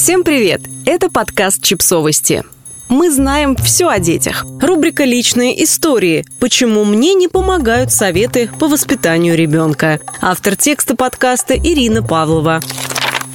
Всем привет! Это подкаст «Чипсовости». Мы знаем все о детях. Рубрика «Личные истории. Почему мне не помогают советы по воспитанию ребенка». Автор текста подкаста Ирина Павлова.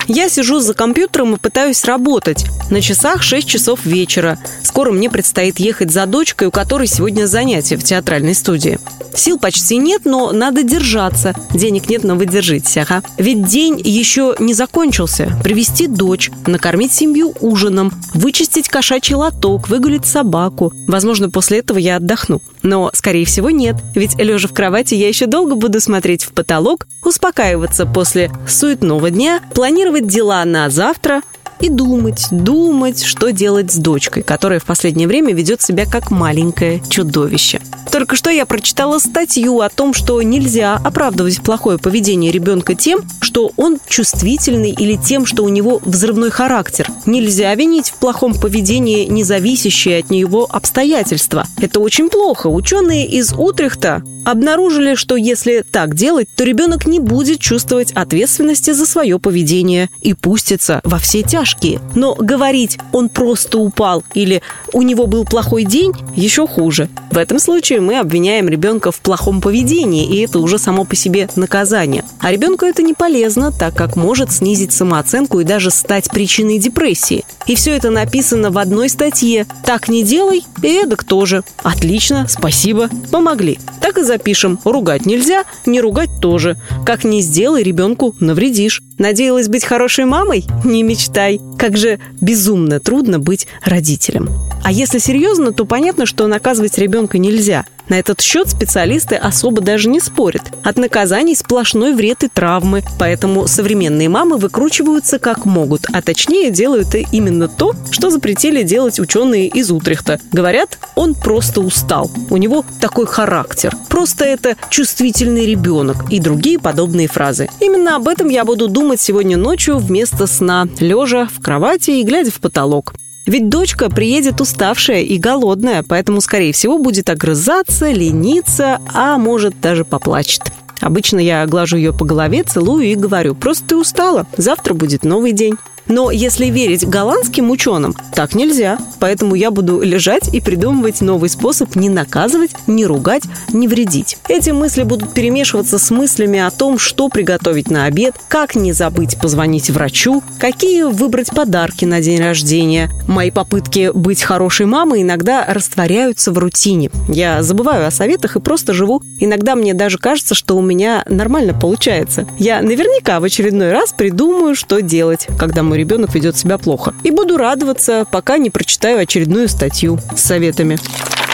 Я сижу за компьютером и пытаюсь работать. На часах 6 часов вечера. Скоро мне предстоит ехать за дочкой, у которой сегодня занятие в театральной студии. Сил почти нет, но надо держаться. Денег нет, но вы держитесь, ага. Ведь день еще не закончился. Привести дочь, накормить семью ужином, вычистить кошачий лоток, выгулить собаку. Возможно, после этого я отдохну. Но, скорее всего, нет. Ведь, лежа в кровати, я еще долго буду смотреть в потолок, успокаиваться после суетного дня, планировать дела на завтра, и думать, думать, что делать с дочкой, которая в последнее время ведет себя как маленькое чудовище. Только что я прочитала статью о том, что нельзя оправдывать плохое поведение ребенка тем, что он чувствительный или тем, что у него взрывной характер. Нельзя винить в плохом поведении независящие от него обстоятельства. Это очень плохо. Ученые из Утрехта обнаружили, что если так делать, то ребенок не будет чувствовать ответственности за свое поведение и пустится во все тяжкие. Но говорить «он просто упал» или «у него был плохой день» еще хуже. В этом случае мы обвиняем ребенка в плохом поведении, и это уже само по себе наказание. А ребенку это не полезно, так как может снизить самооценку и даже стать причиной депрессии. И все это написано в одной статье. Так не делай, и эдак тоже. Отлично, спасибо, помогли. Так и запишем. Ругать нельзя, не ругать тоже. Как не сделай, ребенку навредишь. Надеялась быть хорошей мамой? Не мечтай. Как же безумно трудно быть родителем. А если серьезно, то понятно, что наказывать ребенка нельзя. На этот счет специалисты особо даже не спорят. От наказаний сплошной вред и травмы, поэтому современные мамы выкручиваются как могут, а точнее делают именно то, что запретили делать ученые из Утрехта. Говорят, он просто устал, у него такой характер, просто это чувствительный ребенок и другие подобные фразы. Именно об этом я буду думать сегодня ночью вместо сна, лежа в кровати и глядя в потолок. Ведь дочка приедет уставшая и голодная, поэтому, скорее всего, будет огрызаться, лениться, а может даже поплачет. Обычно я глажу ее по голове, целую и говорю, просто ты устала, завтра будет новый день. Но если верить голландским ученым, так нельзя. Поэтому я буду лежать и придумывать новый способ не наказывать, не ругать, не вредить. Эти мысли будут перемешиваться с мыслями о том, что приготовить на обед, как не забыть позвонить врачу, какие выбрать подарки на день рождения. Мои попытки быть хорошей мамой иногда растворяются в рутине. Я забываю о советах и просто живу. Иногда мне даже кажется, что у меня нормально получается. Я наверняка в очередной раз придумаю, что делать, когда мой ребенок ведет себя плохо. И буду радоваться, пока не прочитаю очередную статью с советами.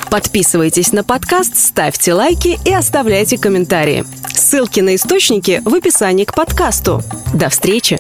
Подписывайтесь на подкаст, ставьте лайки и оставляйте комментарии. Ссылки на источники в описании к подкасту. До встречи!